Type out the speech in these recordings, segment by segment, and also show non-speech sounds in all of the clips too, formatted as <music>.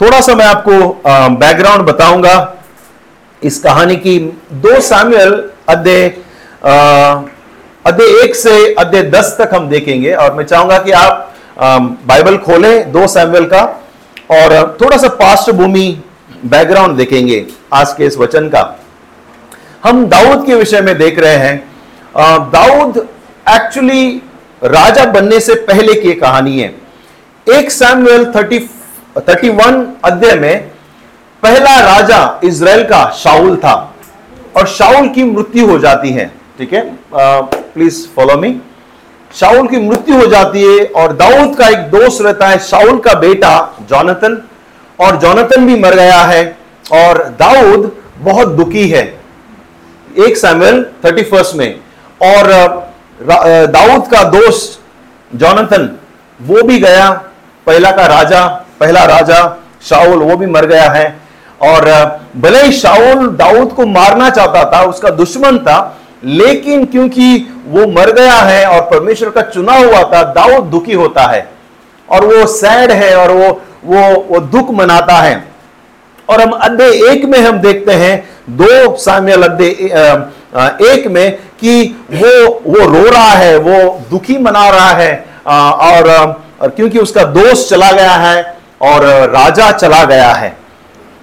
थोड़ा सा मैं आपको बैकग्राउंड बताऊँगा। इस कहानी की दो साम्यूल अध्याय अध्याय एक से अध्याय दस तक हम देखेंगे। और मैं चाहूँगा कि आप बाइबल खोलें दो सैमुअल का और थोड़ा सा पास्ट भूमि बैकग्राउंड देखेंगे आज के इस वचन का। हम दाऊद के विषय में देख रहे हैं। दाऊद एक्चुअली राजा बनने से पहले की कहानी है। एक सैमुअल थर्टी थर्टी वन अध्याय में पहला राजा इज़राइल का शाउल था और शाउल की मृत्यु हो जाती है। ठीक है? प्लीज़ फॉलो मी शाउल की मृत्यु हो जाती है और दाऊद का एक दोस्त रहता है शाउल का बेटा जॉनतन और जॉनतन भी मर गया है और दाऊद बहुत दुखी है। एक सैमुअल थर्टी फ़र्स्ट में। और दाऊद का दोस्त जॉनतन वो भी गया, पहला का राजा। पहला राजा शाउल वो भी मर गया है। और भले ही शाउल दाऊद को मारना चाहता था उसका दुश्मन था लेकिन क्योंकि वो मर गया है और परमेश्वर का चुना हुआ था दाऊद दुखी होता है। और वो सैड है और वो वो वो दुख मनाता है। और हम अध्याय एक में हम देखते हैं दो साम्य अध्याय एक में कि वो वो रो रहा है वो दुखी मना रहा है और, और क्योंकि उसका दोस्त चला गया है और राजा चला गया है।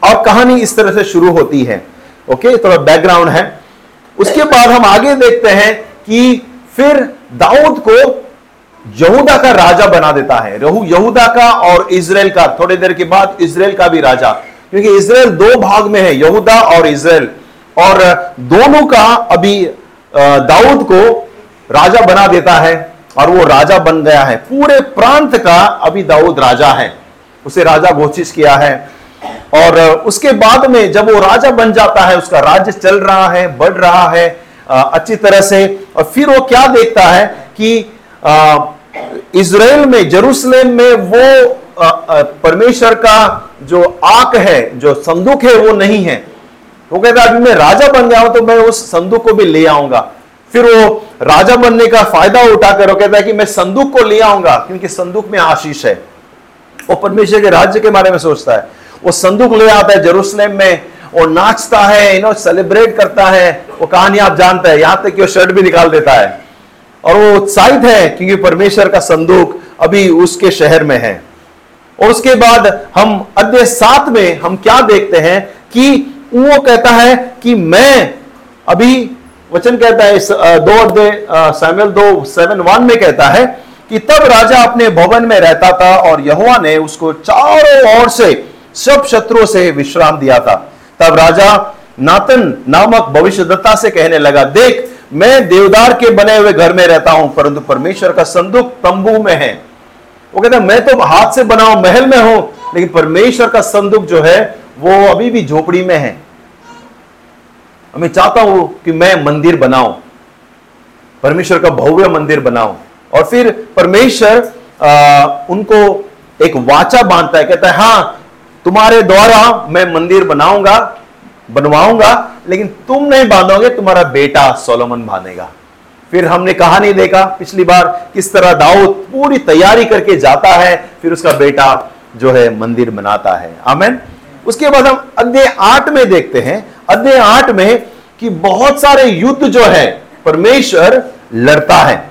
और कहानी इस तरह से शुरू होती है। ओके, थोड़ा बैकग्राउंड है। उसके बाद हम आगे देखते हैं कि फिर दाऊद को यहूदा का राजा बना देता है। रहू, यहूदा का और इसराइल का, थोड़ी देर के बाद इसराइल का भी राजा। क्योंकि इसराइल दो भाग में है, यहूदा और इसराइल और दोनों का अभी दाऊद को राजा बना देता है और वो राजा बन गया है। पूरे प्रांत का अभी दाऊद राजा है। उसे राजा घोषित किया है। और उसके बाद में जब वो राजा बन जाता है, उसका राज्य चल रहा है, बढ़ रहा है अच्छी तरह से, और फिर वो क्या देखता है कि इसराइल में जेरूसलेम में वो परमेश्वर का जो आक है, जो संदूक है, वो नहीं है। वो कहता अभी मैं राजा बन गया हूँ तो मैं उस संदूक को भी ले आऊँगा। फिर वो राजा बनने का फ़ायदा उठाकर वो कहता है कि, मैं संदूक को ले आऊँगा, क्योंकि संदूक में आशीष है। वो परमेश्वर के राज्य के बारे में सोचता है। वो संदूक ले आता है जेरूसलेम में और नाचता है यू नो सेलिब्रेट करता है। वो कहानी आप जानते हैं, यहाँ तक कि वो शर्ट भी निकाल देता है। और वो उत्साहित है क्योंकि परमेश्वर का संदूक अभी उसके शहर में है। और उसके बाद हम अध्याय सात में हम क्या देखते हैं कि वो कहता है कि मैं अभी वचन कहता है दो अध्याय सैमुअल दो, सेवन, वन में कहता है कि तब राजा अपने भवन में रहता था और यहुआ ने उसको चारों ओर से सब शत्रुओं से विश्राम दिया था। तब राजा नातन नामक भविष्यदत्ता से कहने लगा, देख, मैं देवदार के बने हुए घर में रहता हूँ, परंतु परमेश्वर का संदूक तंबू में है। वो कहता, मैं तो हाथ से बना महल में हूँ, लेकिन परमेश्वर का संदूक जो है, वो अभी भी झोपड़ी में है। मैं चाहता हूँ कि मैं मंदिर बनाऊँ, परमेश्वर का भव्य मंदिर बनाऊँ। और फिर परमेश्वर उनको एक वाचा बांधता है, कहता है हाँ तुम्हारे द्वारा मैं मंदिर बनाऊँगा, बनवाऊँगा, लेकिन तुम नहीं बांधोगे, तुम्हारा बेटा सोलोमन बांधेगा। फिर हमने कहा नहीं देखा, पिछली बार किस तरह दाऊद पूरी तैयारी करके जाता है, फिर उसका बेटा जो है मंदिर बनाता है। आमेन। उसके बाद हम अध्याय आठ में देखते हैं। अध्याय आठ में कि बहुत सारे युद्ध जो है, परमेश्वर लड़ता है।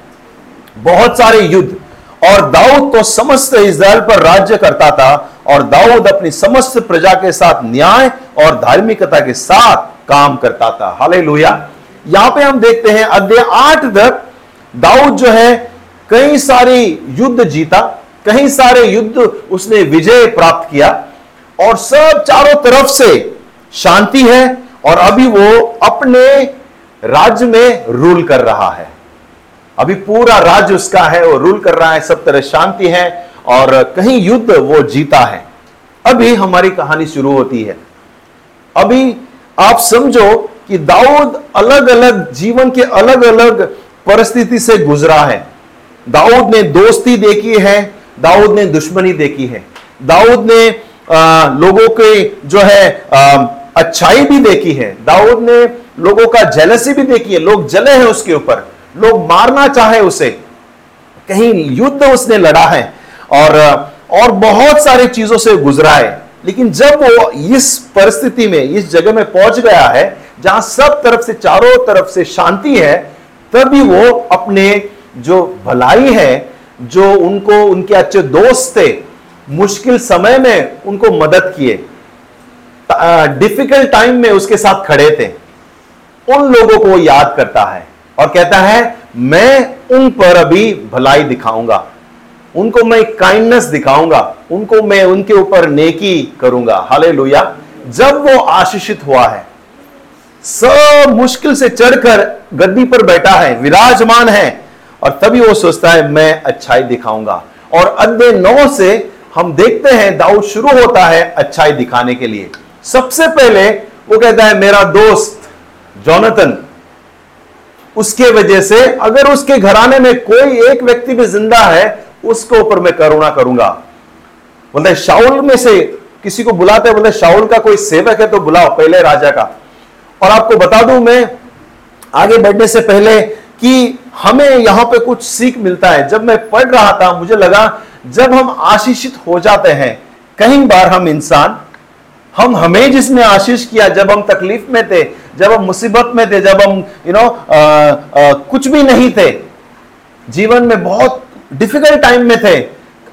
बहुत सारे युद्ध। और दाऊद तो समस्त इज़राइल पर राज्य करता था और दाऊद अपनी समस्त प्रजा के साथ न्याय और धार्मिकता के साथ काम करता था। हाले लोहिया यहाँ पे हम देखते हैं अध्याय आठ तक दाऊद जो है कई सारे युद्ध जीता, कई सारे युद्ध उसने विजय प्राप्त किया और सब चारों तरफ़ से शांति है और अभी वो अपने राज्य में रूल कर रहा है। अभी पूरा राज्य उसका है वो रूल कर रहा है सब तरह शांति है और कहीं युद्ध वो जीता है। अभी हमारी कहानी शुरू होती है। अभी आप समझो कि दाऊद अलग अलग जीवन के अलग अलग परिस्थिति से गुजरा है। दाऊद ने दोस्ती देखी है दाऊद ने दुश्मनी देखी है। दाऊद ने आ, लोगों के जो है आ, अच्छाई भी देखी है। दाऊद ने लोगों का जेलसी भी देखी है। लोग जले हैं उसके ऊपर। लोग मारना चाहे उसे। कहीं युद्ध उसने लड़ा है और और बहुत सारी चीज़ों से गुजरा है। लेकिन जब वो इस परिस्थिति में, इस जगह में पहुँच गया है, जहाँ सब तरफ़ से, चारों तरफ़ से शांति है, तभी वो अपने जो भलाई है, जो उनको, उनके अच्छे दोस्त थे, मुश्किल समय में उनको मदद किए। डिफ़िकल्ट टाइम में उसके साथ खड़े थे। उन लोगों को याद करता है। और कहता है, मैं उन पर अभी भलाई दिखाऊँगा। उनको मैं काइंडनेस दिखाऊँगा। उनको मैं उनके ऊपर नेकी करूँगा। हाले जब वो आशीषित हुआ है, सब मुश्किल से चढ़कर गद्दी पर बैठा है, विराजमान है, और तभी वो सोचता है, मैं अच्छाई दिखाऊँगा। और अध्याय नौ से हम देखते हैं, दाऊद शुरू होता है अच्छाई दिखाने के लिए। सबसे पहले वो कहता है, मेरा दोस्त जोनाथन उसके वजह से अगर उसके घराने में कोई एक व्यक्ति भी ज़िंदा है, उसके ऊपर मैं करुणा करूँगा। बोलते शाउल में से किसी को बुलाते हैं, बोलते शाउल का कोई सेवक है तो बुलाओ, पहले राजा का। और आपको बता दूँ मैं, आगे बढ़ने से पहले कि हमें यहाँ पे कुछ सीख मिलता है। जब मैं पढ़ रहा था, मुझे लगा जब हम आशीषित हो जाते हैं कई बार हम इंसान हम हमें जिसने आशीष किया, जब हम तकलीफ़ में थे, जब हम मुसीबत में थे, जब हम यू नो कुछ भी नहीं थे, जीवन में बहुत डिफ़िकल्ट टाइम में थे,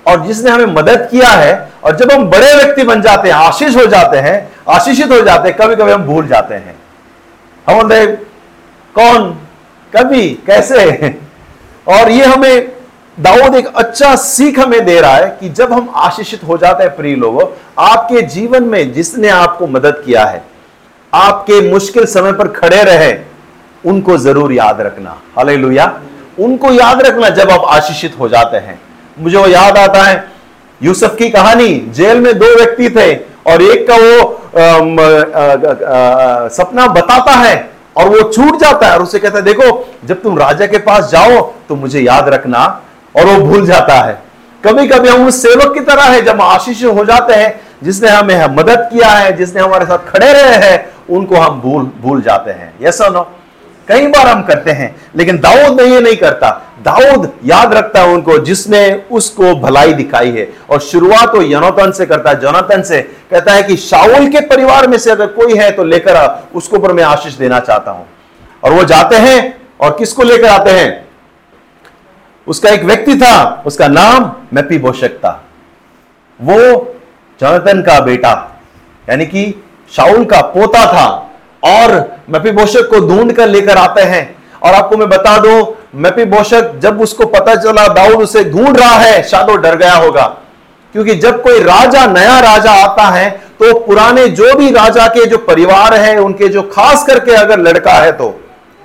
और जिसने हमें मदद किया है, और जब हम बड़े व्यक्ति बन जाते हैं, आशीष हो जाते हैं, आशीषित हो जाते हैं कभी कभी हम भूल जाते हैं। हम बोलते कौन? कभी? कैसे? <laughs> और ये हमें दाऊद एक अच्छा सीख हमें दे रहा है कि जब हम आशीषित हो जाते हैं प्रिय लोगों आपके जीवन में जिसने आपको मदद किया है आपके मुश्किल समय पर खड़े रहे उनको ज़रूर याद रखना। हाले उनको याद रखना जब आप आशीषित हो जाते हैं। मुझे वो याद आता है यूसुफ की कहानी जेल में दो व्यक्ति थे और एक का वो आ, आ, आ, सपना बताता है और वो छूट जाता है और उसे कहता है देखो जब तुम राजा के पास जाओ तो मुझे याद रखना और वो भूल जाता है। कभी कभी हम उस सेवक की तरह है, जब आशीष हो जाते हैं, जिसने हमें मदद किया है, जिसने हमारे साथ खड़े रहे हैं, उनको हम भूल भूल जाते हैं। यस नो कई बार हम करते हैं, लेकिन दाऊद ने ये नहीं करता। दाऊद याद रखता है उनको, जिसने उसको भलाई दिखाई है। और शुरुआत वो यनोतन से करता है, जोनातन से। कहता है कि शाउल के परिवार में से अगर कोई है तो लेकर आ, उसको पर मैं आशीष देना चाहता हूँ। और वो जाते हैं, और किसको लेकर आते हैं? उसका एक व्यक्ति था, उसका नाम मैपी बोशक था। वो जोनातन का बेटा, यानी कि शाउल का पोता था। और मैपी बोशक को ढूंढ कर लेकर आते हैं। और आपको मैं बता दो मैपी बोशक जब उसको पता चला दाऊद उसे ढूंढ रहा है, शायद वो डर गया होगा। क्योंकि जब कोई राजा, नया राजा आता है तो पुराने जो भी राजा के जो परिवार है, उनके जो खास करके अगर लड़का है तो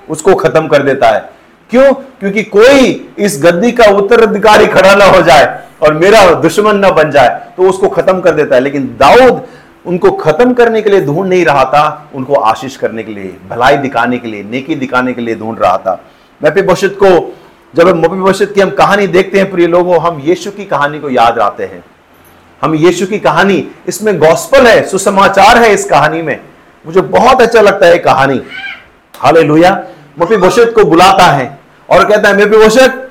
उसको खत्म कर देता है। क्यों? क्योंकि कोई इस गद्दी का उत्तराधिकारी खड़ा ना हो जाए और मेरा दुश्मन ना बन जाए तो उसको खत्म कर देता है। लेकिन दाऊद उनको खत्म करने के लिए ढूंढ नहीं रहा था, उनको आशीष करने के लिए, भलाई दिखाने के लिए, नेकी दिखाने के लिए ढूंढ रहा था। मैपी बशत को, जब मपी बशत की हम कहानी देखते हैं, प्रिय लोगों, हम यीशु की कहानी को याद आते हैं। हम यीशु की कहानी, इसमें गॉस्पल है, सुसमाचार है इस कहानी में। मुझे बहुत अच्छा लगता है कहानी। हाले मपी को बुलाता है और कहता है मपी बशत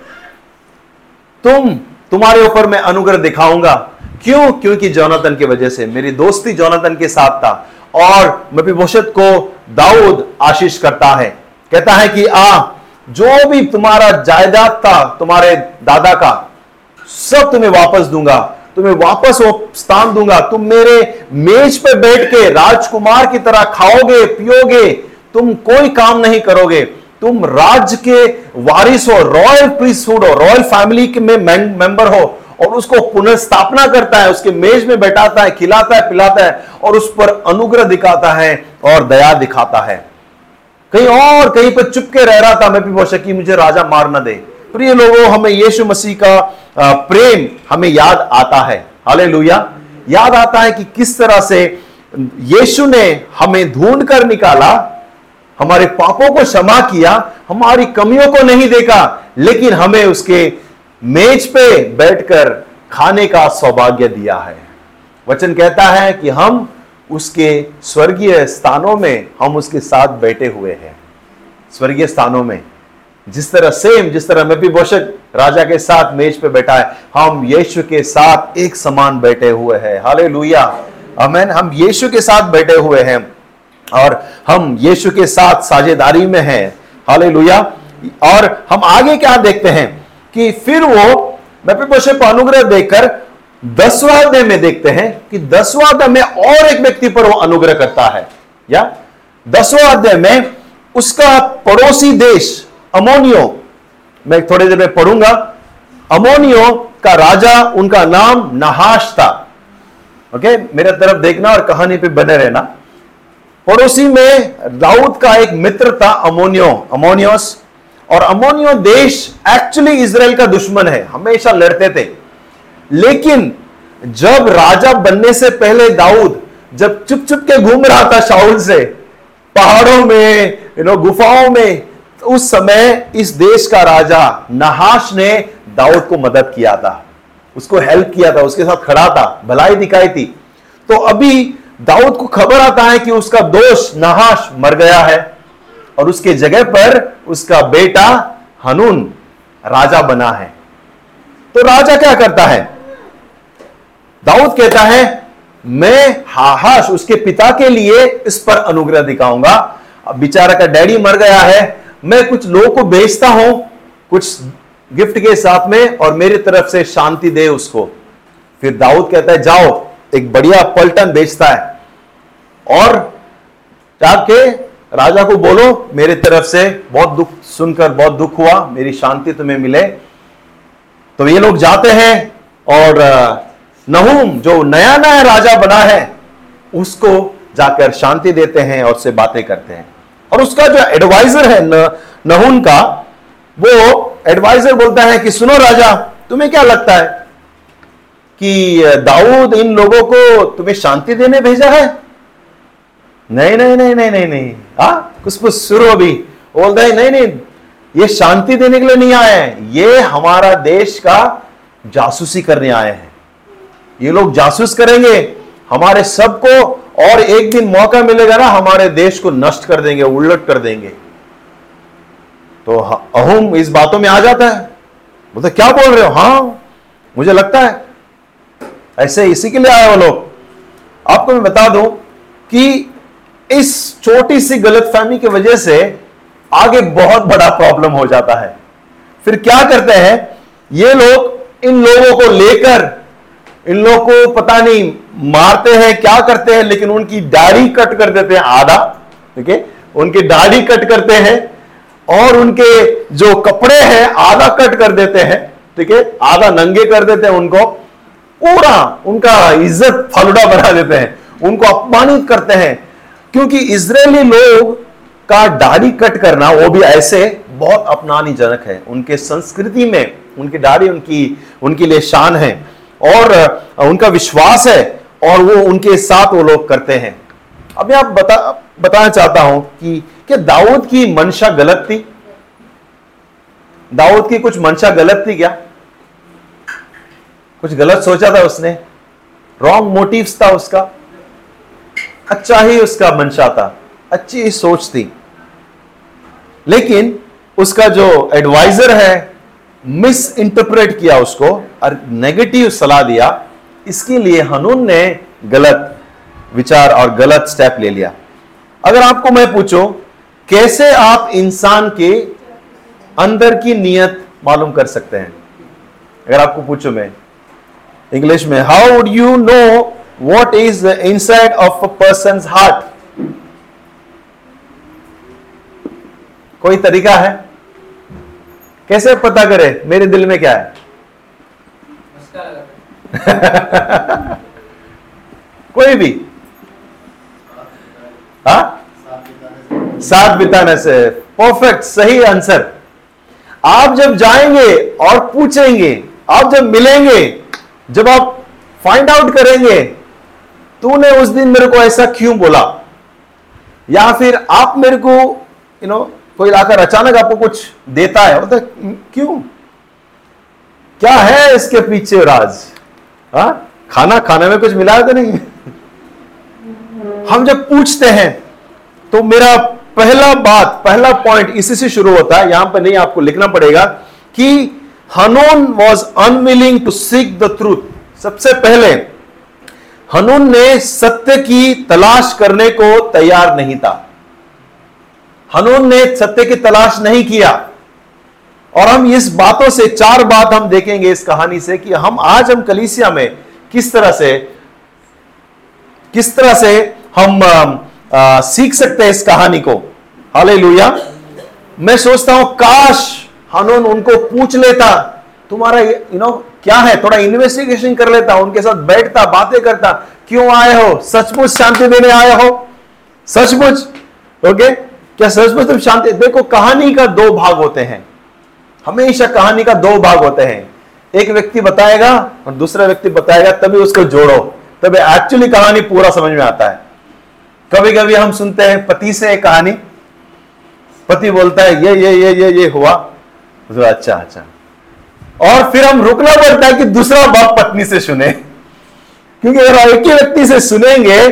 तुम तुम्हारे ऊपर मैं अनुग्रह दिखाऊँगा। क्यों? क्योंकि जोनातन की वजह से, मेरी दोस्ती जोनातन के साथ था और मपीबोशत को दाऊद आशीष करता है। कहता है कि, आ, जो भी तुम्हारा जायदाद था तुम्हारे दादा का, सब तुम्हें वापस दूँगा, तुम्हें वापस वो स्थान दूँगा। तुम मेरे मेज पे बैठ के राजकुमार की तरह खाओगे, पियोगे तुम कोई काम नहीं करोगे। तुम राज्य के वारिस हो, रॉयल प्रीस हो, रॉयल फैमिली के में मेंबर हो और उसको पुनर्स्थापना करता है, उसके मेज में बैठाता है, खिलाता है, पिलाता है और उस पर अनुग्रह दिखाता है और दया दिखाता है। कहीं और, कहीं पर चुपके रह रहा था, मैं भी शकी मुझे राजा मार न दे। प्रिय लोगों, हमें यीशु मसीह का प्रेम हमें याद आता है। हाले याद आता है कि किस तरह से यीशु ने हमें ढूंढ कर निकाला हमारे पापों को क्षमा किया, हमारी कमियों को नहीं देखा, लेकिन हमें उसके मेज पे बैठकर खाने का सौभाग्य दिया है। वचन कहता है कि हम उसके स्वर्गीय स्थानों में, हम उसके साथ बैठे हुए हैं। स्वर्गीय स्थानों में, जिस तरह सेम जिस तरह मैं भी बोशक राजा के साथ मेज पे बैठा है, हम यीशु के साथ एक समान बैठे हुए हैं। हाले अमेन हम यीशु के साथ बैठे हुए हैं। और हम यीशु के साथ साझेदारी में हैं। हालेलुया। और हम आगे क्या देखते हैं कि फिर वो, मैं पिपोशे को अनुग्रह देखकर दसवां अध्याय में देखते हैं कि दसवां अध्याय में और एक व्यक्ति पर वो अनुग्रह करता है। या? दसवा अध्याय में उसका पड़ोसी देश, अमोनियो, मैं थोड़ी देर में पढ़ूँगा। अमोनियो का राजा, उनका नाम नहाश था। ओके? मेरे तरफ़ देखना और कहानी पे बने रहना। पड़ोसी में दाऊद का एक मित्र था अमोनियो, अमोनियोस। और अमोनियो देश एक्चुअली इसराइल का दुश्मन है, हमेशा लड़ते थे। लेकिन जब राजा बनने से पहले दाऊद जब चुप चुप के घूम रहा था शाहुल से, पहाड़ों में यू नो गुफाओं में तो उस समय इस देश का राजा नहाश ने दाऊद को मदद किया था। उसको हेल्प किया था, उसके साथ खड़ा था, भलाई दिखाई थी। तो अभी दाऊद को खबर आता है कि उसका दोष नहाश मर गया है और उसके जगह पर उसका बेटा हनून राजा बना है। तो राजा क्या करता है? दाऊद कहता है, मैं हाहाश उसके पिता के लिए इस पर अनुग्रह दिखाऊँगा। अब बेचारा का डैडी मर गया है, मैं कुछ लोगों को भेजता हूँ, कुछ गिफ्ट के साथ में और मेरी तरफ़ से शांति दे उसको। फिर दाऊद कहता है, जाओ, एक बढ़िया पलटन बेचता है। और जाके राजा को बोलो, मेरी तरफ़ से बहुत दुख सुनकर बहुत दुख हुआ, मेरी शांति तुम्हें मिले। तो ये लोग जाते हैं और नहुम, जो नया नया राजा बना है, उसको जाकर शांति देते हैं और उससे बातें करते हैं। और उसका जो एडवाइजर है नहुन का, वो एडवाइजर बोलता है कि, सुनो राजा, तुम्हें क्या लगता है कि दाऊद इन लोगों को तुम्हें शांति देने भेजा है? नहीं नहीं नहीं नहीं नहीं नहीं। हा, कुछ शुरू अभी। बोलता है नहीं नहीं, ये शांति देने के लिए नहीं आए हैं। ये हमारा देश का जासूसी करने आए हैं। ये लोग जासूस करेंगे, हमारे सबको और एक दिन मौका मिलेगा ना, हमारे देश को नष्ट कर देंगे, उलट कर देंगे। तो अहुम इस बातों में आ जाता है। बोलते, क्या बोल रहे हो? हाँ, मुझे लगता है। ऐसे इसी के लिए आए वो लोग। आपको मैं बता दूँ कि इस छोटी सी गलतफहमी की वजह से आगे बहुत बड़ा प्रॉब्लम हो जाता है। फिर क्या करते हैं? ये लोग इन लोगों को लेकर, इन लोगों को पता नहीं मारते हैं, क्या करते हैं, लेकिन उनकी दाढ़ी कट कर देते हैं आधा। ठीक है उनकी दाढ़ी कट करते हैं और उनके जो कपड़े हैं, आधा कट कर देते हैं। ठीक है आधा नंगे कर देते हैं उनको। पूरा उनका इज़्ज़त फालुडा बना देते हैं। उनको अपमानित करते हैं। क्योंकि इसराइली लोग का दाढ़ी कट करना, वो भी ऐसे बहुत अपनानीजनक है। उनके संस्कृति में उनकी दाढ़ी उनकी, उनके लिए शान है और उनका विश्वास है और वो उनके साथ वो लोग करते हैं। अब मैं आप बता, बताना चाहता हूँ कि क्या दाऊद की मंशा गलत थी? दाऊद की कुछ मंशा गलत थी क्या? कुछ गलत सोचा था उसने? रॉन्ग मोटिव्स था उसका? अच्छा ही उसका मंशा था। अच्छी ही सोच थी। लेकिन उसका जो एडवाइजर है मिस इंटरप्रेट किया उसको और नेगेटिव सलाह दिया, इसके लिए हनून ने गलत विचार और गलत स्टेप ले लिया। अगर आपको मैं पूछूँ, कैसे आप इंसान के अंदर की नियत मालूम कर सकते हैं? अगर आपको पूछो मैं, इंग्लिश में how would you know what is the inside of a person heart कोई तरीका है? कैसे पता करे? मेरे दिल में क्या है? <laughs> कोई भी। हा? साथ बिताने से। परफेक्ट सही आंसर आप जब जाएँगे और पूछेंगे, आप जब मिलेंगे, जब आप फाइंड आउट करेंगे तूने उस दिन मेरे को ऐसा क्यों बोला? या फिर आप मेरे को यू नो कोई आकर अचानक आपको कुछ देता है? बोलता क्यों? क्या है इसके पीछे राज? हा? खाना खाने में कुछ मिला तो नहीं? हम जब पूछते हैं तो मेरा पहला बात, पहला पॉइंट इसी से शुरू होता है। यहाँ पर नहीं आपको लिखना पड़ेगा कि Hanun was unwilling to seek the truth सबसे पहले हनून ने सत्य की तलाश करने को तैयार नहीं था। हनून ने सत्य की तलाश नहीं किया। और हम इस बातों से चार बात हम देखेंगे इस कहानी से कि हम आज हम कलीसिया में किस तरह से किस तरह से हम आ, सीख सकते हैं इस कहानी को। हाले मैं सोचता हूँ काश हनुन उनको पूछ लेता। तुम्हारा यू नो क्या है? थोड़ा इन्वेस्टिगेशन कर लेता, उनके साथ बैठता, बातें करता। क्यों आए हो? सचमुच शांति देने आए हो? सचमुच? ओके क्या सचमुच तुम शांति? देखो, कहानी का दो भाग होते हैं। हमेशा कहानी का दो भाग होते हैं। एक व्यक्ति बताएगा और दूसरा व्यक्ति बताएगा, तभी उसको जोड़ो। तभी एक्चुअली कहानी पूरा समझ में आता है। कभी कभी हम सुनते हैं, पति से कहानी। पति बोलता है, ये ये ये ये ये हुआ। तो अच्छा अच्छा। और फिर हम रुकना पड़ता है कि दूसरा बाप पत्नी से सुने। क्योंकि अगर एक ही व्यक्ति से सुनेंगे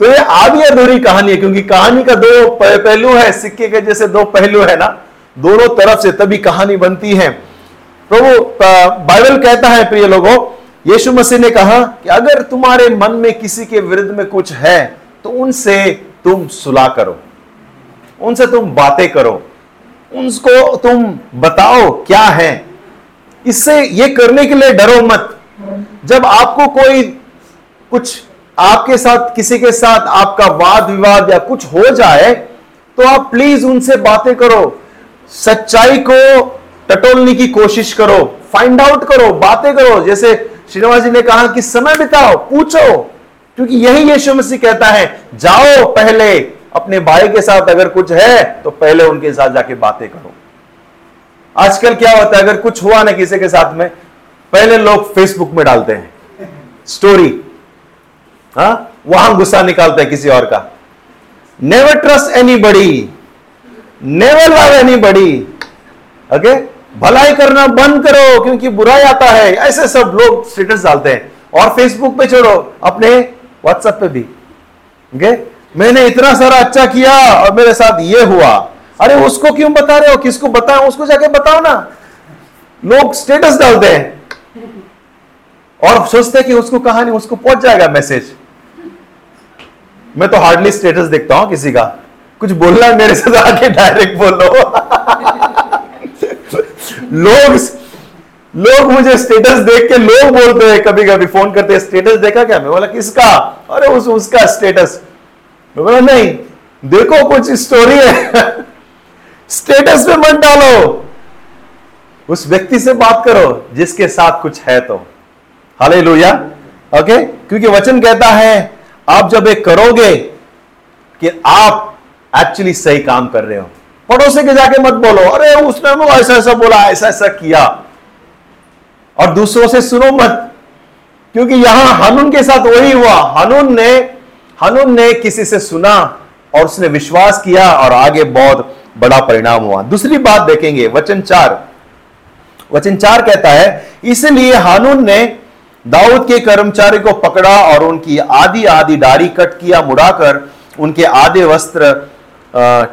तो ये आधी अधूरी कहानी है, क्योंकि कहानी का दो पहलू है, सिक्के के जैसे दो पहलू है ना, दोनों तरफ़ से तभी कहानी बनती है। प्रभु बाइबल कहता है, प्रिय लोगों, यीशु मसीह ने कहा कि अगर तुम्हारे मन में किसी के विरुद्ध में कुछ है तो उनसे तुम सुला करो। उनसे तुम बातें करो। उनको तुम बताओ क्या है। इससे ये करने के लिए डरो मत। जब आपको कोई कुछ आपके साथ, किसी के साथ आपका वाद विवाद या कुछ हो जाए तो आप प्लीज़ उनसे बातें करो। सच्चाई को टटोलने की कोशिश करो। फाइंड आउट करो, बातें करो। जैसे श्रीनिवास जी ने कहा कि समय बिताओ, पूछो। क्योंकि यही यीशु मसीह कहता है, जाओ पहले अपने भाई के साथ अगर कुछ है तो पहले उनके साथ जाके बातें करो। आजकल क्या होता है, अगर कुछ हुआ ना किसी के साथ में, पहले लोग फेसबुक में डालते हैं। स्टोरी हा? वहाँ गुस्सा निकालते हैं किसी और का। Never trust anybody never love anybody okay भलाई करना बंद करो, क्योंकि बुराई आता है। ऐसे सब लोग स्टेटस डालते हैं। और फेसबुक पे छोड़ो, अपने व्हाट्सएप पे भी। ओके मैंने इतना सारा अच्छा किया और मेरे साथ ये हुआ। अरे उसको क्यों बता रहे हो? किसको बताओ उसको जाके बताओ ना। लोग स्टेटस डालते हैं। और सोचते हैं कि उसको कहानी, उसको पहुँच जाएगा मैसेज मैं तो हार्डली स्टेटस देखता हूँ किसी का। कुछ बोलना मेरे से आके डायरेक्ट बोलो। लोग लोग मुझे स्टेटस देख के लोग बोलते हैं। कभी कभी फ़ोन करते हैं स्टेटस देखा क्या? मैं बोला, किसका? अरे उस, उसका स्टेटस मैं बोला, नहीं, देखो कुछ स्टोरी है। स्टेटस पे मत डालो। उस व्यक्ति से बात करो जिसके साथ कुछ है तो। हाले ओके? क्योंकि वचन कहता है, आप जब एक करोगे कि आप एक्चुअली सही काम कर रहे हो, पड़ोसी के जाके मत बोलो, अरे, उसने वो ऐसा ऐसा बोला, ऐसा ऐसा किया। और दूसरों से सुनो मत, क्योंकि यहाँ हनुन के साथ वही हुआ। हनुन ने हनुन ने किसी से सुना और उसने विश्वास किया और आगे बहुत बड़ा परिणाम हुआ। दूसरी बात देखेंगे, वचन चार। वचन चार कहता है, इसलिए हानून ने दाऊद के कर्मचारी को पकड़ा और उनकी आधी आधी दाढ़ी कट किया, मुड़ाकर उनके आधे वस्त्र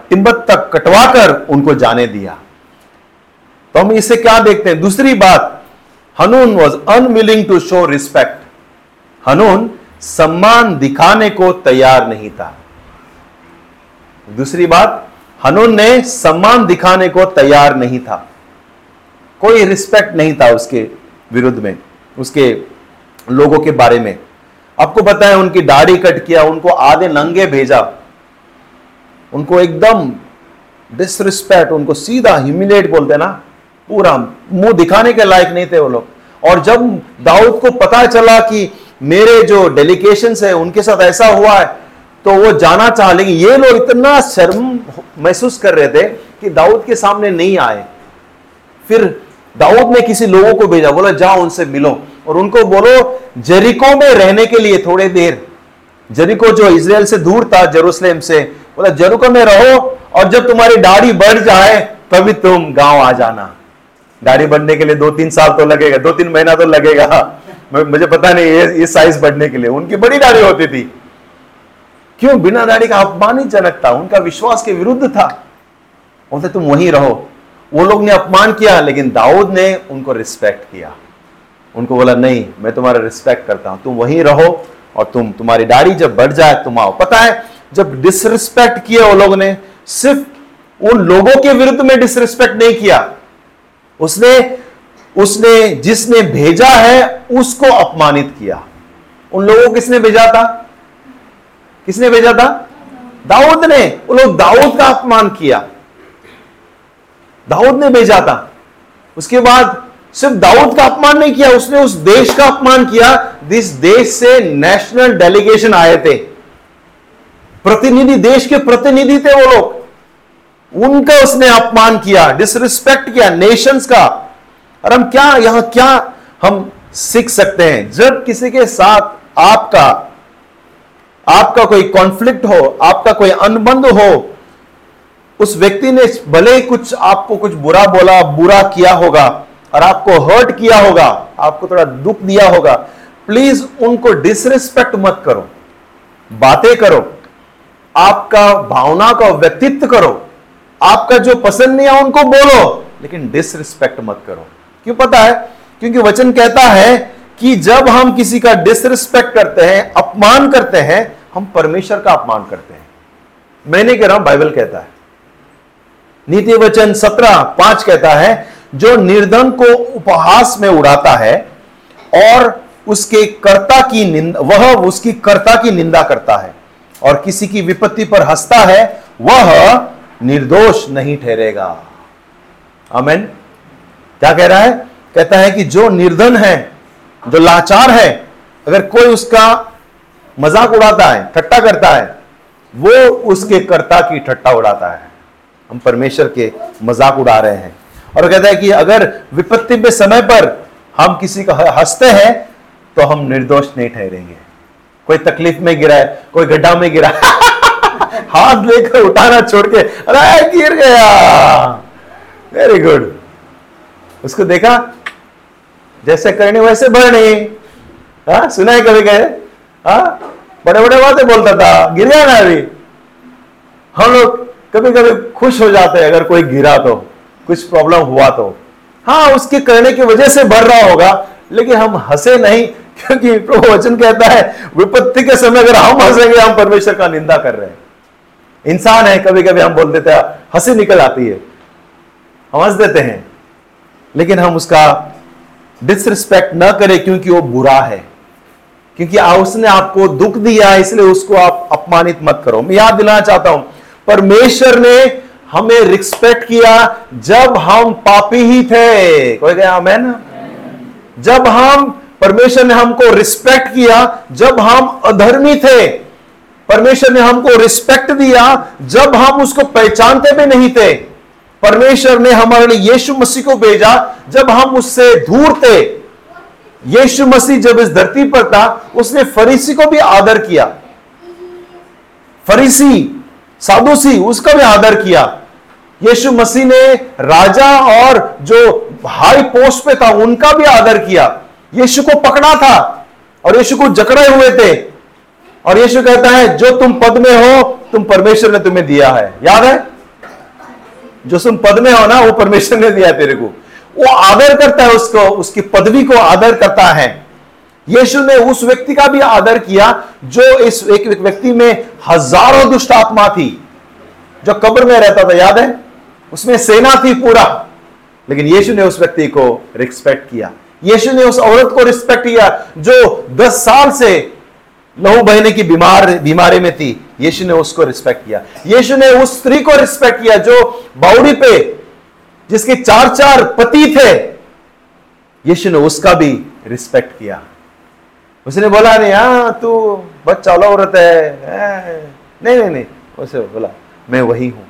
टिम्बत तक कटवाकर उनको जाने दिया। तो हम इसे क्या देखते हैं? दूसरी बात, Hanun was unwilling to show respect Hanun सम्मान दिखाने को तैयार नहीं था। दूसरी बात हनून ने सम्मान दिखाने को तैयार नहीं था। कोई रिस्पेक्ट नहीं था उसके विरुद्ध में, उसके लोगों के बारे में। आपको पता है, उनकी दाढ़ी कट किया, उनको आधे नंगे भेजा। उनको एकदम डिसरिस्पेक्ट उनको सीधा ह्यूमिलेट बोलते ना, पूरा मुँह दिखाने के लायक नहीं थे वो लोग। और जब दाऊद को पता चला कि मेरे जो डेलीगेशन है, उनके साथ ऐसा हुआ है तो वो जाना चाह लेकिन ये लोग इतना शर्म महसूस कर रहे थे कि दाऊद के सामने नहीं आए। फिर दाऊद ने किसी लोगों को भेजा बोला जाओ उनसे मिलो। और उनको बोलो जरिको में रहने के लिए थोड़े देर। जरिको जो इसराइल से दूर था जेरूसलेम से बोला जरिको में रहो और जब तुम्हारी दाढ़ी बढ़ जाए तभी तुम गाँव आ जाना। दाढ़ी बढ़ने के लिए दो तीन साल तो लगेगा दो तीन महीना तो लगेगा। <laughs> मुझे पता नहीं ये, ये साइज़ बढ़ने के लिए। उनकी बड़ी दाढ़ी होती थी। क्यों? बिना दाढ़ी का अपमानजनक था उनका विश्वास के विरुद्ध था। बोलते, तुम वहीं रहो। वो लोग ने अपमान किया, लेकिन दाऊद ने उनको रिस्पेक्ट किया। उनको बोला, नहीं, मैं तुम्हारा रिस्पेक्ट करता हूँ। तुम वहीं रहो और तुम, तुम्हारी दाढ़ी जब बढ़ जाए, तुम आओ। पता है, जब डिसरिस्पेक्ट किए वो लोगों ने, सिर्फ़ उन लोगों के विरुद्ध में डिसरिस्पेक्ट नहीं किया। उसने उसने जिसने भेजा है, उसको अपमानित किया। उन लोगों को किसने भेजा था? किसने भेजा था? दाऊद ने। वो लोग दाऊद का अपमान किया। दाऊद ने भेजा था। उसके बाद सिर्फ़ दाऊद का अपमान नहीं किया, उसने उस देश का अपमान किया। जिस देश से नेशनल डेलीगेशन आए थे। प्रतिनिधि, देश के प्रतिनिधि थे वो लोग। उनका उसने अपमान किया डिसरिस्पेक्ट किया नेशंस का। और हम क्या, यहाँ क्या हम सीख सकते हैं? जब किसी के साथ आपका आपका कोई कॉन्फ्लिक्ट हो, आपका कोई अनबंध हो, उस व्यक्ति ने भले कुछ आपको कुछ बुरा बोला, बुरा किया होगा और आपको हर्ट किया होगा, आपको थोड़ा दुख दिया होगा प्लीज़ उनको डिसरिस्पेक्ट मत करो। बातें करो। आपका भावना का व्यक्तित्व करो। आपका जो पसंद नहीं है उनको बोलो, लेकिन डिसरिस्पेक्ट मत करो। क्यों पता है? क्योंकि वचन कहता है कि जब हम किसी का डिसरिस्पेक्ट करते हैं, अपमान करते हैं, हम परमेश्वर का अपमान करते हैं। मैं नहीं कह रहा हूँ, बाइबल कहता है। नीति वचन सत्रह पाँच कहता है, जो निर्धन को उपहास में उड़ाता है और उसके कर्ता की निंदा, वह उसकी कर्ता की निंदा करता है और किसी की विपत्ति पर हंसता है, वह निर्दोष नहीं ठहरेगा। अमेन क्या कह रहा है? कहता है कि जो निर्धन है जो लाचार है, अगर कोई उसका मज़ाक उड़ाता है ठट्टा करता है, वो उसके कर्ता की ठट्टा उड़ाता है। हम परमेश्वर के मज़ाक उड़ा रहे हैं। और कहता है कि अगर विपत्ति में समय पर हम किसी का हँसते हैं तो हम निर्दोष नहीं ठहरेंगे। कोई तकलीफ़ में गिरा है, कोई गड्ढा में गिरा <laughs> हाथ लेकर उठाना छोड़ के, अरे गिर गया। वेरी गुड उसको देखा जैसे करनी वैसे बढ़नी हाँ सुना है कभी कहे हाँ बड़े बड़े बातें बोलता था, गिर गया ना अभी। हम लोग कभी कभी खुश हो जाते हैं अगर कोई गिरा तो कुछ प्रॉब्लम हुआ तो। हाँ उसके करने की वजह से बढ़ रहा होगा, लेकिन हम हंसे नहीं, क्योंकि प्रभु वचन कहता है, विपत्ति के समय अगर हम हंसेंगे, हम परमेश्वर का निंदा कर रहे हैं। इंसान है कभी कभी हम बोल देते हैं, हँसी निकल आती है। हम हंस देते हैं, लेकिन हम उसका डिसरिस्पेक्ट न करें क्योंकि वो बुरा है। क्योंकि उसने आपको दुख दिया है इसलिए उसको आप अपमानित मत करो। मैं याद दिलाना चाहता हूँ, परमेश्वर ने हमें रिस्पेक्ट किया जब हम पापी ही थे। कोई गया मैन जब हम, परमेश्वर ने हमको रिस्पेक्ट किया जब हम अधर्मी थे। परमेश्वर ने हमको रिस्पेक्ट दिया जब हम उसको पहचानते भी नहीं थे। परमेश्वर ने हमारे लिए यीशु मसीह को भेजा। जब हम उससे दूर थे, यीशु मसीह जब इस धरती पर था, उसने फरीसी को भी आदर किया। फरीसी साधुसी उसका भी आदर किया। यीशु मसीह ने राजा और जो हाई पोस्ट पे था, उनका भी आदर किया। यीशु को पकड़ा था और यीशु को जकड़े हुए थे। और यीशु कहता है, जो तुम पद में हो, तुम परमेश्वर ने तुम्हें दिया है। याद है? जो तुम पद में हो ना, वो परमेश्वर ने दिया तेरे को। वो आदर करता है उसको, उसकी पदवी को आदर करता है। यीशु ने उस व्यक्ति का भी आदर किया, जो इस एक व्यक्ति में हज़ारों दुष्ट आत्मा थी, जो कब्र में रहता था, याद है? उसमें सेना थी पूरा। लेकिन यीशु ने उस व्यक्ति को रिस्पेक्ट किया। यीशु ने उस औरत को रिस्पेक्ट किया, जो दस साल से लहू बहने की बीमार, बीमारी में थी। यीशु ने उसको रिस्पेक्ट किया। यीशु ने उस स्त्री को रिस्पेक्ट किया जो बाउडी पे, जिसके चार चार पति थे। यीशु ने उसका भी रिस्पेक्ट किया। उसने बोला नहीं हाँ तू बस चालो औरत है। नहीं नहीं नहीं। उसे बोला, मैं वही हूँ।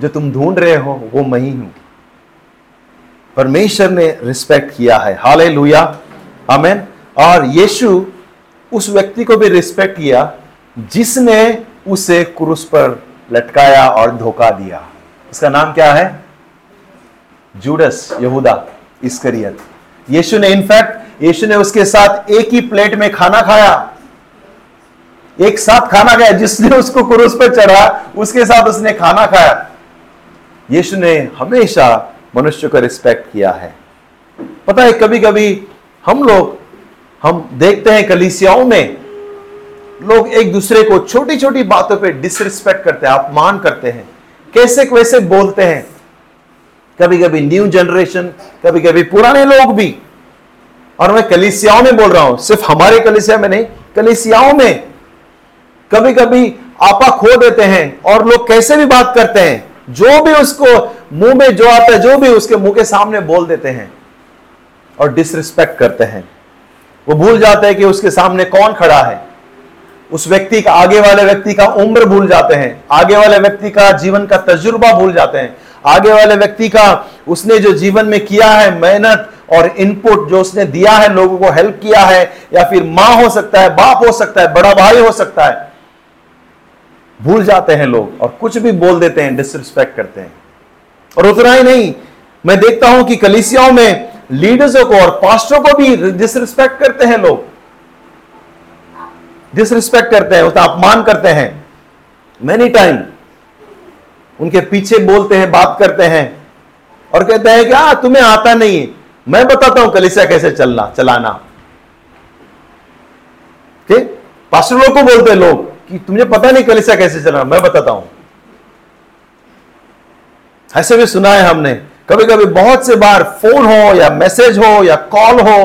जो तुम ढूंढ रहे हो, वो मैं ही हूँ। परमेश्वर ने रिस्पेक्ट किया है। हाल लुया अमेन और यीशु उस व्यक्ति को भी रिस्पेक्ट किया, जिसने उसे क्रूस पर लटकाया और धोखा दिया। उसका नाम क्या है? जूडस, यहूदा, इसकरियत। यीशु ने इनफैक्ट यीशु ने उसके साथ एक ही प्लेट में खाना खाया। एक साथ खाना खाया, जिसने उसको क्रूस पर चढ़ा, उसके साथ उसने खाना खाया। यीशु ने हमेशा मनुष्य को रिस्पेक्ट किया है। पता है कभी कभी हम लोग हम देखते हैं कलिसियाओं में, लोग एक दूसरे को छोटी छोटी बातों पे डिसरिस्पेक्ट करते हैं, अपमान करते हैं। कैसे कैसे बोलते हैं। कभी कभी न्यू जनरेशन कभी कभी पुराने लोग भी। और मैं कलिसियाओं में बोल रहा हूँ, सिर्फ़ हमारे कलिसिया में नहीं, कलिसियाओं में। कभी कभी आपा खो देते हैं, और लोग कैसे भी बात करते हैं, जो भी उसको मुँह में जो आता है, जो भी उसके मुँह के सामने बोल देते हैं, और डिसरिस्पेक्ट करते हैं। वो भूल जाते हैं कि उसके सामने कौन खड़ा है। उस व्यक्ति का, आगे वाले व्यक्ति का उम्र भूल जाते हैं। आगे वाले व्यक्ति का जीवन का तजुर्बा भूल जाते हैं। आगे वाले व्यक्ति का, उसने जो जीवन में किया है मेहनत और इनपुट जो उसने दिया है, लोगों को हेल्प किया है, या फिर माँ हो सकता है, बाप हो सकता है, बड़ा भाई हो सकता है, भूल जाते हैं लोग और कुछ भी बोल देते हैं डिसरिस्पेक्ट करते हैं। और उतना ही नहीं, मैं देखता हूँ कि कलिसियाओं में लीडर्सों को और पास्टरों को भी डिसरिस्पेक्ट करते हैं लोग। डिसरिस्पेक्ट करते हैं उसका अपमान करते हैं। मैनी टाइम उनके पीछे बोलते हैं, बात करते हैं और कहते हैं कि हाँ तुम्हें आता नहीं मैं बताता हूँ कलिसा कैसे चलना, चलाना। ठीक? पास्टर लोग को बोलते हैं लोग कि तुझे पता नहीं कलिसा कैसे चलना, मैं बताता हूँ। ऐसे भी सुना है हमने। कभी कभी बहुत से बार फ़ोन हो या मैसेज हो या कॉल हो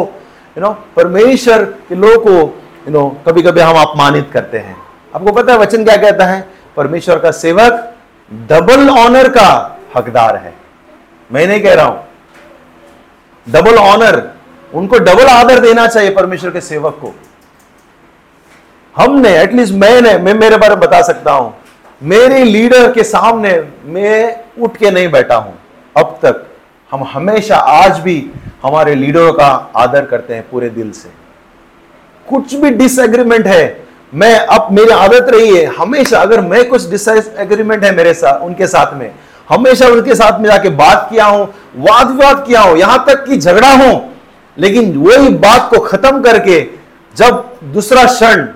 यू नो परमेश्वर के लोगों को यू नो कभी कभी हम अपमानित करते हैं। आपको पता है वचन क्या कहता है? परमेश्वर का सेवक डबल ऑनर का हकदार है। मैं नहीं कह रहा हूँ। डबल ऑनर उनको डबल आदर देना चाहिए परमेश्वर के सेवक को। हमने एटलीस्ट मैंने, मैं मेरे बारे में बता सकता हूँ। मेरे लीडर के सामने मैं उठ के नहीं बैठा हूँ। अब तक हम हमेशा आज भी हमारे लीडरों का आदर करते हैं पूरे दिल से। कुछ भी डिसएग्रीमेंट है, मैं अब मेरी आदत रही है, हमेशा अगर मैं कुछ डिसएग्रीमेंट है मेरे साथ उनके साथ में, हमेशा उनके साथ में जाके बात किया हूँ वाद विवाद किया हूँ, यहाँ तक कि झगड़ा हूँ, लेकिन वही बात को खत्म करके जब दूसरा क्षण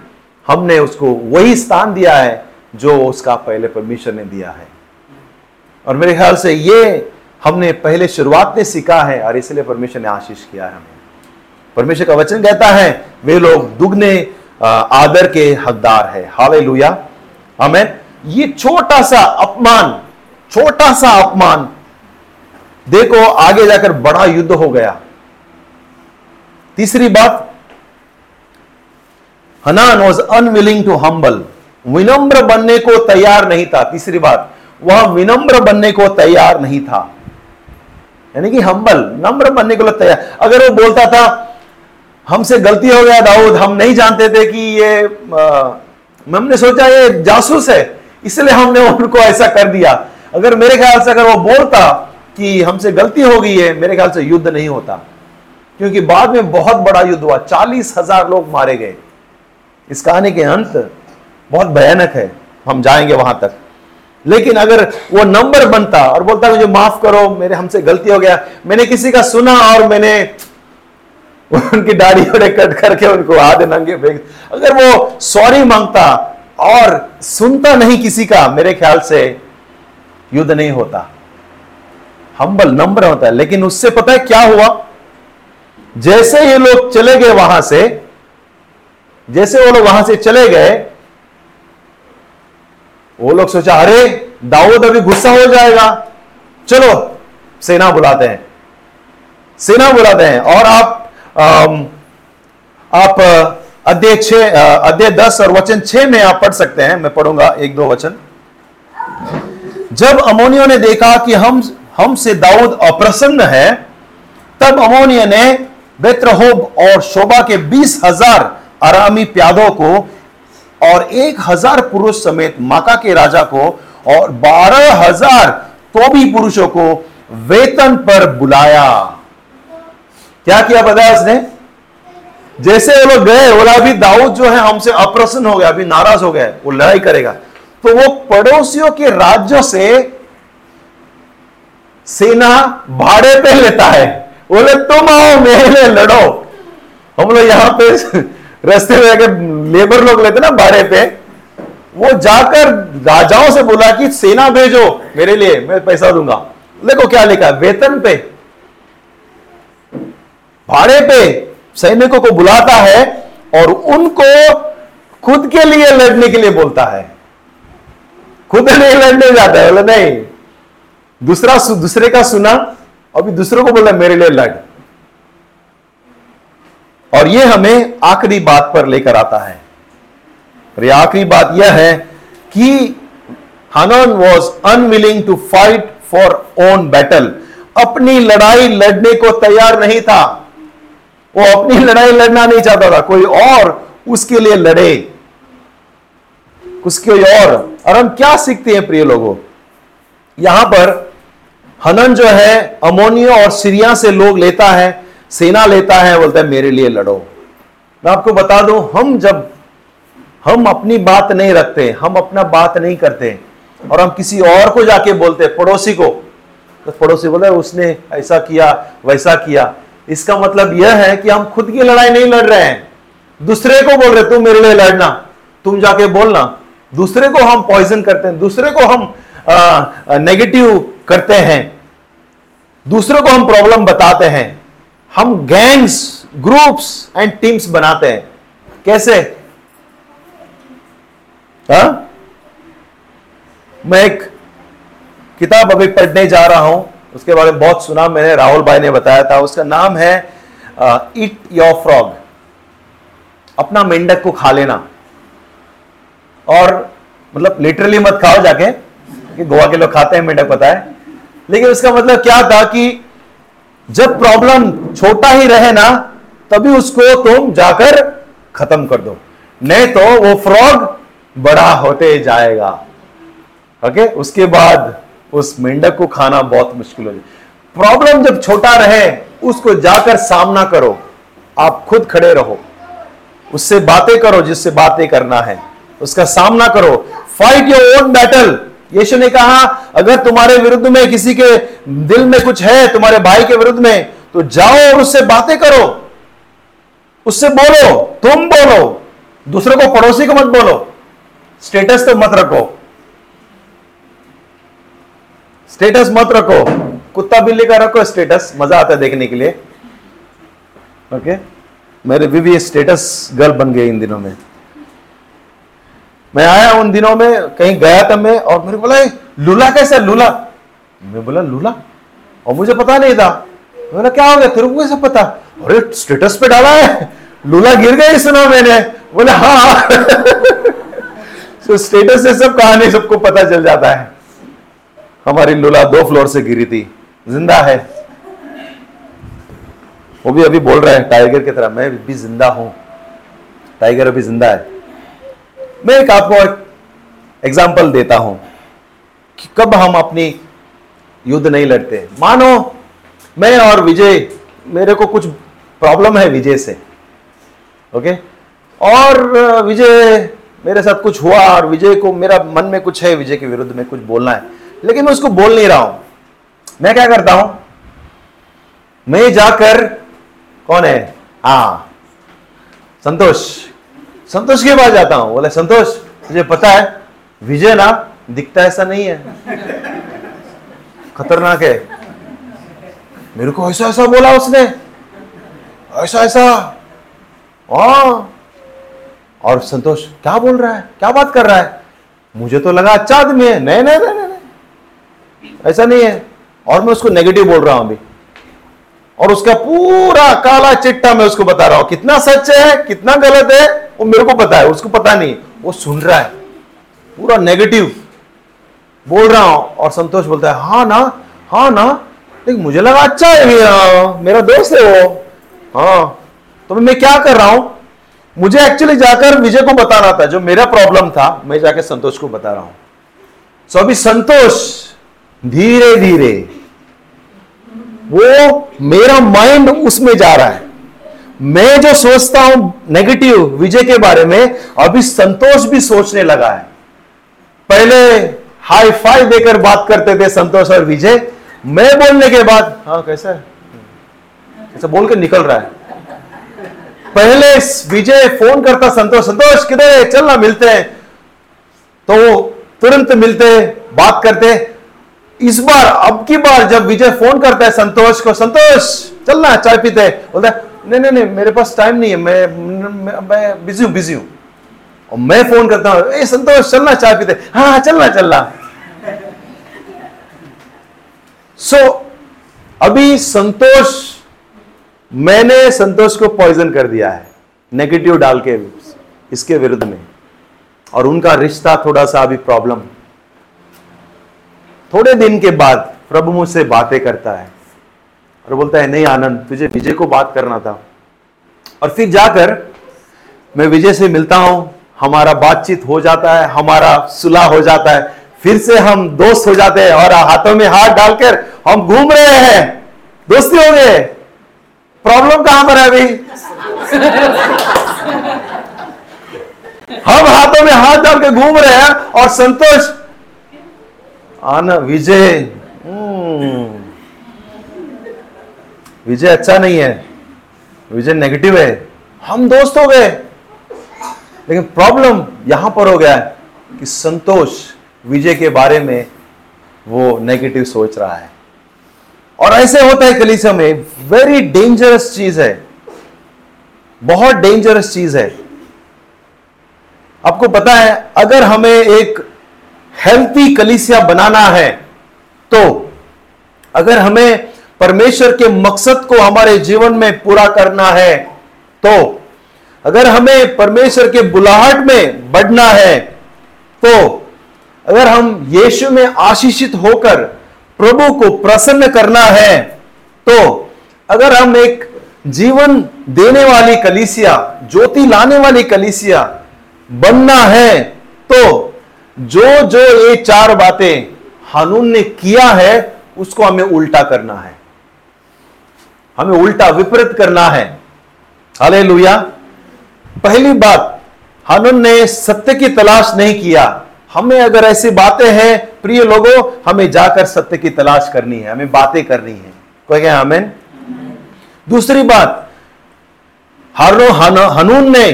हमने उसको वही स्थान दिया है, जो उसका पहले परमेश्वर ने दिया है। और मेरे ख्याल से ये हमने पहले शुरुआत में सीखा है और इसलिए परमेश्वर ने आशीष किया है हमें। परमेश्वर का वचन कहता है, वे लोग दुगने आदर के हकदार है। हाले लुया हमें ये छोटा सा अपमान छोटा सा अपमान। देखो, आगे जाकर बड़ा युद्ध हो गया। तीसरी बात, Hanun was unwilling to humble विनम्र बनने को तैयार नहीं था। तीसरी बात, वह विनम्र बनने को तैयार नहीं था। यानी कि हम्बल नम्र बनने को तैयार। अगर वो बोलता था, हमसे गलती हो गया दाऊद, हम नहीं जानते थे कि ये हमने सोचा ये जासूस है, इसलिए हमने उनको ऐसा कर दिया। अगर मेरे ख्याल से अगर वो बोलता कि हमसे गलती हो गई है, मेरे ख्याल से युद्ध नहीं होता। क्योंकि बाद में बहुत बड़ा युद्ध हुआ, चालीस हज़ार लोग मारे गए। इस कहानी के अंत बहुत भयानक है। हम जाएँगे वहाँ तक। लेकिन अगर वो नंबर बनता और बोलता मुझे माफ़ करो, मेरे हमसे गलती हो गया, मैंने किसी का सुना और मैंने उनकी दाढ़ी वड़े कट करके उनको आधे नंगे फेंक अगर वो सॉरी माँगता और सुनता नहीं किसी का, मेरे ख्याल से युद्ध नहीं होता। हम्बल नंबर होता है। लेकिन उससे पता है क्या हुआ? जैसे ये लोग चले गए वहाँ से, जैसे वो लोग वहाँ से चले गए वो लोग सोचा, अरे, दाऊद अभी गुस्सा हो जाएगा। चलो, सेना बुलाते हैं। सेना बुलाते हैं और आप आप अध्याय छ अध्याय दस और वचन छह में आप पढ़ सकते हैं। मैं पढ़ूँगा एक दो वचन। जब अमोनियो ने देखा कि हम, हमसे दाऊद अप्रसन्न है, तब अमोनिया ने बेत्रहोब और शोभा के बीस हज़ार आरामी प्यादों को और एक हज़ार पुरुष समेत माका के राजा को और बारह हज़ार तोबी पुरुषों को वेतन पर बुलाया। क्या किया बताया उसने? जैसे वो लोग गए, बोला, अभी दाऊद जो है हमसे अप्रसन्न हो गया, अभी नाराज़ हो गया वो लड़ाई करेगा। तो वो पड़ोसियों के राज्यों से सेना भाड़े पे लेता है। बोले, तुम आओ, मेरे लड़ो। हम लोग यहाँ पे रास्ते में अगर लेबर लोग लेते ना भाड़े पे, वो जाकर राजाओं से बोला कि सेना भेजो मेरे लिए, मैं पैसा दूँगा। देखो क्या लिखा वेतन पे। भाड़े पे सैनिकों को बुलाता है और उनको खुद के लिए लड़ने के लिए बोलता है। खुद नहीं लड़ने जाता है, बोला, नहीं, दूसरा दूसरे का सुना, अभी दूसरों को बोला, मेरे लिए लड़। और ये हमें आखिरी बात पर लेकर आता है। और आखिरी बात यह है कि Hanun was unwilling to fight for own battle अपनी लड़ाई लड़ने को तैयार नहीं था। वो अपनी लड़ाई लड़ना नहीं चाहता था। कोई और उसके लिए लड़े। उसके और। और हम क्या सीखते हैं प्रिय लोगों? यहाँ पर हनन जो है अमोनिया और सीरिया से लोग लेता है। सेना लेता है, बोलता है, मेरे लिए लड़ो। मैं आपको बता दूँ, हम जब, हम अपनी बात नहीं रखते, हम अपना बात नहीं करते, और हम किसी और को जाके बोलते, पड़ोसी को तो पड़ोसी बोले, उसने ऐसा किया, वैसा किया। इसका मतलब यह है कि हम खुद की लड़ाई नहीं लड़ रहे हैं। दूसरे को बोल रहे तुम मेरे लिए लड़ना, तुम जाके बोलना। दूसरे को हम पॉइजन करते हैं, दूसरे को हम नेगेटिव करते हैं। दूसरे को हम प्रॉब्लम बताते हैं। हम गैंग्स ग्रुप्स एंड टीम्स बनाते हैं। कैसे? हा? मैं एक किताब अभी पढ़ने जा रहा हूँ। उसके बारे में बहुत सुना मैंने, राहुल भाई ने बताया था। उसका नाम है इट योर फ्रॉग अपना मेंढक को खा लेना। और मतलब लिटरली मत खाओ जाके गोवा के लोग खाते हैं, मेंढक पता है। लेकिन उसका मतलब क्या था कि जब प्रॉब्लम छोटा ही रहे ना, तभी उसको तुम जाकर खत्म कर दो। नहीं तो वो फ्रॉग बड़ा होते जाएगा। ओके उसके बाद उस मेंढक को खाना बहुत मुश्किल हो जाए। प्रॉब्लम जब छोटा रहे, उसको जाकर सामना करो। आप खुद खड़े रहो। उससे बातें करो जिससे बातें करना है। उसका सामना करो। Fight your own battle Yeshu ने कहा, अगर तुम्हारे विरुद्ध में किसी के दिल में कुछ है, तुम्हारे भाई के विरुद्ध में तो जाओ और उससे बातें करो। उससे बोलो, तुम बोलो, दूसरों को पड़ोसी को मत बोलो। स्टेटस तो मत रखो। स्टेटस मत रखो। कुत्ता बिल्ली का रखो स्टेटस, मज़ा आता है देखने के लिए। Okay okay? मेरे बीवी स्टेटस गर्ल बन गई इन दिनों में। मैं आया उन दिनों में, कहीं गया था मैं, और मेरे बोला लूला कैसा लूला? मैं बोला, लूला? और मुझे पता नहीं था। बोला, क्या हो गया? तेरे को कैसे पता? अरे स्टेटस पे डाला है। लूला गिर गई सुना मैंने। बोले हाँ <laughs> तो स्टेटस से सब कहानी सबको पता चल जाता है। हमारी लूला दो फ्लोर से गिरी थी। ज़िंदा है। वो भी अभी बोल रहा है टाइगर की तरह, मैं भी ज़िंदा हूँ। टाइगर अभी ज़िंदा है। मैं एक आपको एक एग्ज़ाम्पल देता हूँ कि कब हम अपनी युद्ध नहीं लड़ते। मानो, मैं और विजय, मेरे को कुछ प्रॉब्लम है विजय से ओके और विजय मेरे साथ कुछ हुआ और विजय को मेरा मन में कुछ है, विजय के विरुद्ध में कुछ बोलना है। लेकिन मैं उसको बोल नहीं रहा हूँ। मैं क्या करता हूँ? मैं जाकर, कौन है? हा, संतोष। संतोष के पास जाता हूँ। बोले, संतोष, तुझे पता है, विजय ना, दिखता ऐसा नहीं है। खतरनाक है। मेरे को ऐसा ऐसा बोला उसने। ऐसा ऐसा। हाँ। और संतोष, क्या बोल रहा है? क्या बात कर रहा है? मुझे तो लगा अच्छा आदमी है। नहीं नहीं नहीं नहीं ऐसा नहीं है। और मैं उसको नेगेटिव बोल रहा हूँ अभी। और उसका पूरा काला चिट्टा मैं उसको बता रहा हूँ। कितना सच है, कितना गलत है, वो मेरे को पता है, उसको पता नहीं। वो सुन रहा है। पूरा नेगेटिव बोल रहा हूँ और संतोष बोलता है हाँ ना हाँ ना, लेकिन मुझे लगा अच्छा है मेरा मेरा दोस्त है वो। हाँ तो मैं क्या कर रहा हूँ? मुझे एक्चुअली जाकर विजय को बताना था, जो मेरा प्रॉब्लम था, मैं जाकर संतोष को बता रहा हूँ। सो अभी संतोष धीरे धीरे वो मेरा माइंड उसमें जा रहा है। मैं जो सोचता हूँ नेगेटिव विजय के बारे में, अभी संतोष भी सोचने लगा है। पहले हाई फाई देकर बात करते थे संतोष और विजय। मैं बोलने के बाद हाँ कैसा है? ऐसा बोल के निकल रहा है। पहले विजय फ़ोन करता संतोष संतोष, किधर है? चल ना, मिलते हैं। तो तुरंत मिलते, बात करते। इस बार अब की बार जब विजय फ़ोन करता है संतोष को संतोष चलना चाय पीते बोलता है नहीं नहीं नहीं मेरे पास टाइम नहीं है मैं मैं, मैं बिज़ी हूँ बिज़ी हूँ। और मैं फ़ोन करता हूँ ए संतोष चलना चाय पीते हाँ, हाँ चलना चलना। सो so, अभी संतोष मैंने संतोष को पॉइजन कर दिया है नेगेटिव डाल के इसके विरुद्ध में। और उनका रिश्ता थोड़ा सा अभी प्रॉब्लम थोड़े दिन के बाद प्रभु मुझसे बातें करता है और बोलता है, नहीं आनंद, तुझे विजय को बात करना था। और फिर जाकर मैं विजय से मिलता हूँ, हमारा बातचीत हो जाता है, हमारा सुलह हो जाता है। फिर से हम दोस्त हो जाते हैं और हाथों में हाथ डालकर हम घूम रहे हैं। दोस्ती हो गए प्रॉब्लम कहाँ पर है अभी? हम हाथों में हाथ डाल के घूम रहे हैं और संतोष आना विजय। हम्म। विजय अच्छा नहीं है। विजय नेगेटिव है। हम दोस्त हो गए। लेकिन प्रॉब्लम यहाँ पर हो गया है कि संतोष विजय के बारे में वो नेगेटिव सोच रहा है। और ऐसे होता है कलीसिया में वेरी डेंजरस चीज़ है। बहुत डेंजरस चीज़ है। आपको पता है, अगर हमें एक हेल्थी कलिसिया बनाना है तो अगर हमें परमेश्वर के मकसद को हमारे जीवन में पूरा करना है तो अगर हमें परमेश्वर के बुलाहट में बढ़ना है तो अगर हम यीशु में आशीषित होकर प्रभु को प्रसन्न करना है तो अगर हम एक जीवन देने वाली कलिसिया, ज्योति लाने वाली कलिसिया बनना है तो जो जो ये चार बातें हानून ने किया है, उसको हमें उल्टा करना है। हमें उल्टा विपरीत करना है। हाले पहली बात, हानून ने सत्य की तलाश नहीं किया। हमें अगर ऐसी बातें हैं, प्रिय लोगों, हमें जाकर सत्य की तलाश करनी है। हमें बातें करनी है। कोई क्या हमें दूसरी बात हारो हनून ने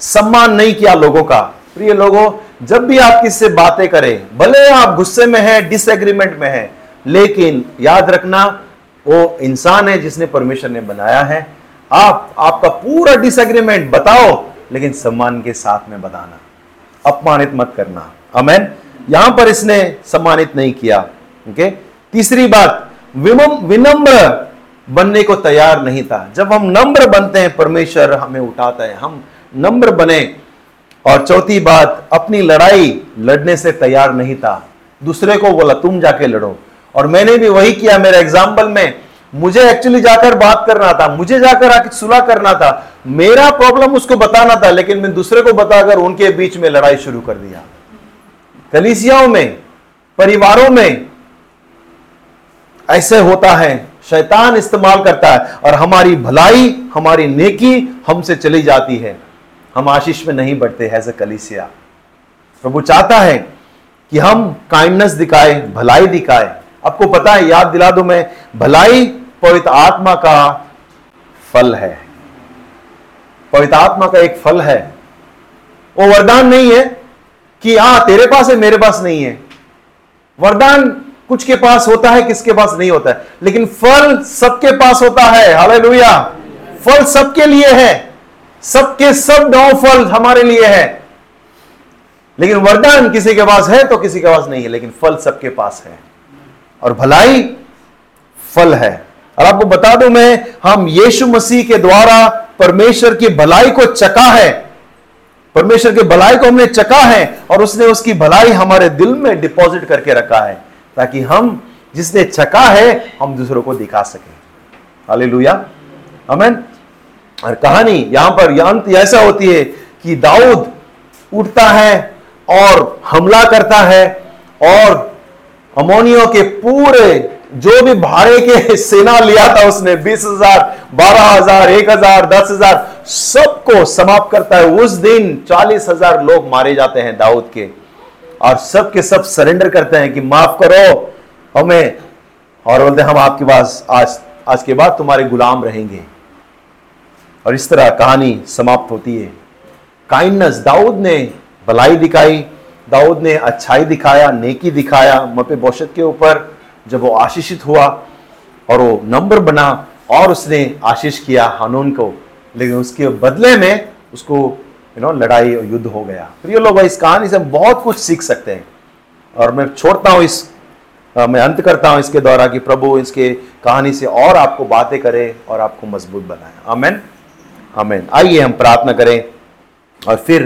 सम्मान नहीं किया लोगों का। प्रिय लोगों जब भी आप किससे बातें करें, भले आप गुस्से में हैं डिसएग्रीमेंट में हैं, लेकिन याद रखना, वो इंसान है जिसने परमेश्वर ने बनाया है। आप, आपका पूरा डिसएग्रीमेंट बताओ, लेकिन सम्मान के साथ में बताना। अपमानित मत करना। अमेन यहाँ पर इसने सम्मानित नहीं किया। ओके तीसरी बात विनम्र बनने को तैयार नहीं था। जब हम नम्र बनते हैं, परमेश्वर हमें उठाता है। हम नम्र बने और चौथी बात, अपनी लड़ाई लड़ने से तैयार नहीं था। दूसरे को बोला तुम जाके लड़ो। और मैंने भी वही किया, मेरे एग्ज़ाम्पल में। मुझे एक्चुअली जाकर बात करना था, मुझे जाकर आके सुलह करना था। मेरा प्रॉब्लम उसको बताना था, लेकिन मैं दूसरे को बताकर उनके बीच में लड़ाई शुरू कर दिया। कलिसियाओं में, परिवारों में ऐसे होता है, शैतान इस्तेमाल करता है, और हमारी भलाई, हमारी नेकी हमसे चली जाती है। हम आशीष में नहीं बढ़ते एज ए कलिसिया। प्रभु चाहता है कि हम काइंडनेस दिखाए, भलाई दिखाए। आपको पता है, याद दिला दो मैं, भलाई पवित्र आत्मा का फल है। पवित्र आत्मा का एक फल है। वो वरदान नहीं है कि, हाँ, तेरे पास है, मेरे पास नहीं है। वरदान कुछ के पास होता है, किसके पास नहीं होता है। लेकिन फल सबके पास होता है। हालेलुया फल सबके लिए है। सबके सब नौ फल हमारे लिए है। लेकिन वरदान किसी के पास है तो किसी के पास नहीं है, लेकिन फल सबके पास है। और भलाई फल है। और आपको बता दूँ मैं, हम यीशु मसीह के द्वारा परमेश्वर की भलाई को चका है। परमेश्वर की भलाई को हमने चका है और उसने उसकी भलाई हमारे दिल में डिपॉजिट करके रखा है, ताकि हम जिसने चका है, हम दूसरों को दिखा सके। हाले लुया अमेन और कहानी यहाँ पर अंत ऐसा होती है कि दाऊद उठता है और हमला करता है और अमोनियो के पूरे, जो भी भाड़े के सेना लिया था उसने, बीस हज़ार, बारह हज़ार, एक हज़ार, दस हज़ार, सबको समाप्त करता है। उस दिन चालीस हज़ार लोग मारे जाते हैं दाऊद के और सब के सब सरेंडर करते हैं कि माफ़ करो हमें। और बोलते हम आपके पास आज आज के बाद तुम्हारे गुलाम रहेंगे। और इस तरह कहानी समाप्त होती है। काइंडनेस दाऊद ने भलाई दिखाई दाऊद ने अच्छाई दिखाया नेकी दिखाया मपे बोशत के ऊपर जब वो आशीषित हुआ और वो नंबर बना और उसने आशीष किया हानून को लेकिन उसके बदले में उसको यू नो लड़ाई और युद्ध हो गया। प्रिय लोग इस कहानी से हम बहुत कुछ सीख सकते हैं। और मैं छोड़ता हूँ इस आ, मैं अंत करता हूँ इसके द्वारा कि प्रभु इसके कहानी से और आपको बातें करे और आपको मज़बूत बनाए। अमेन अमेन आइए हम प्रार्थना करें और फिर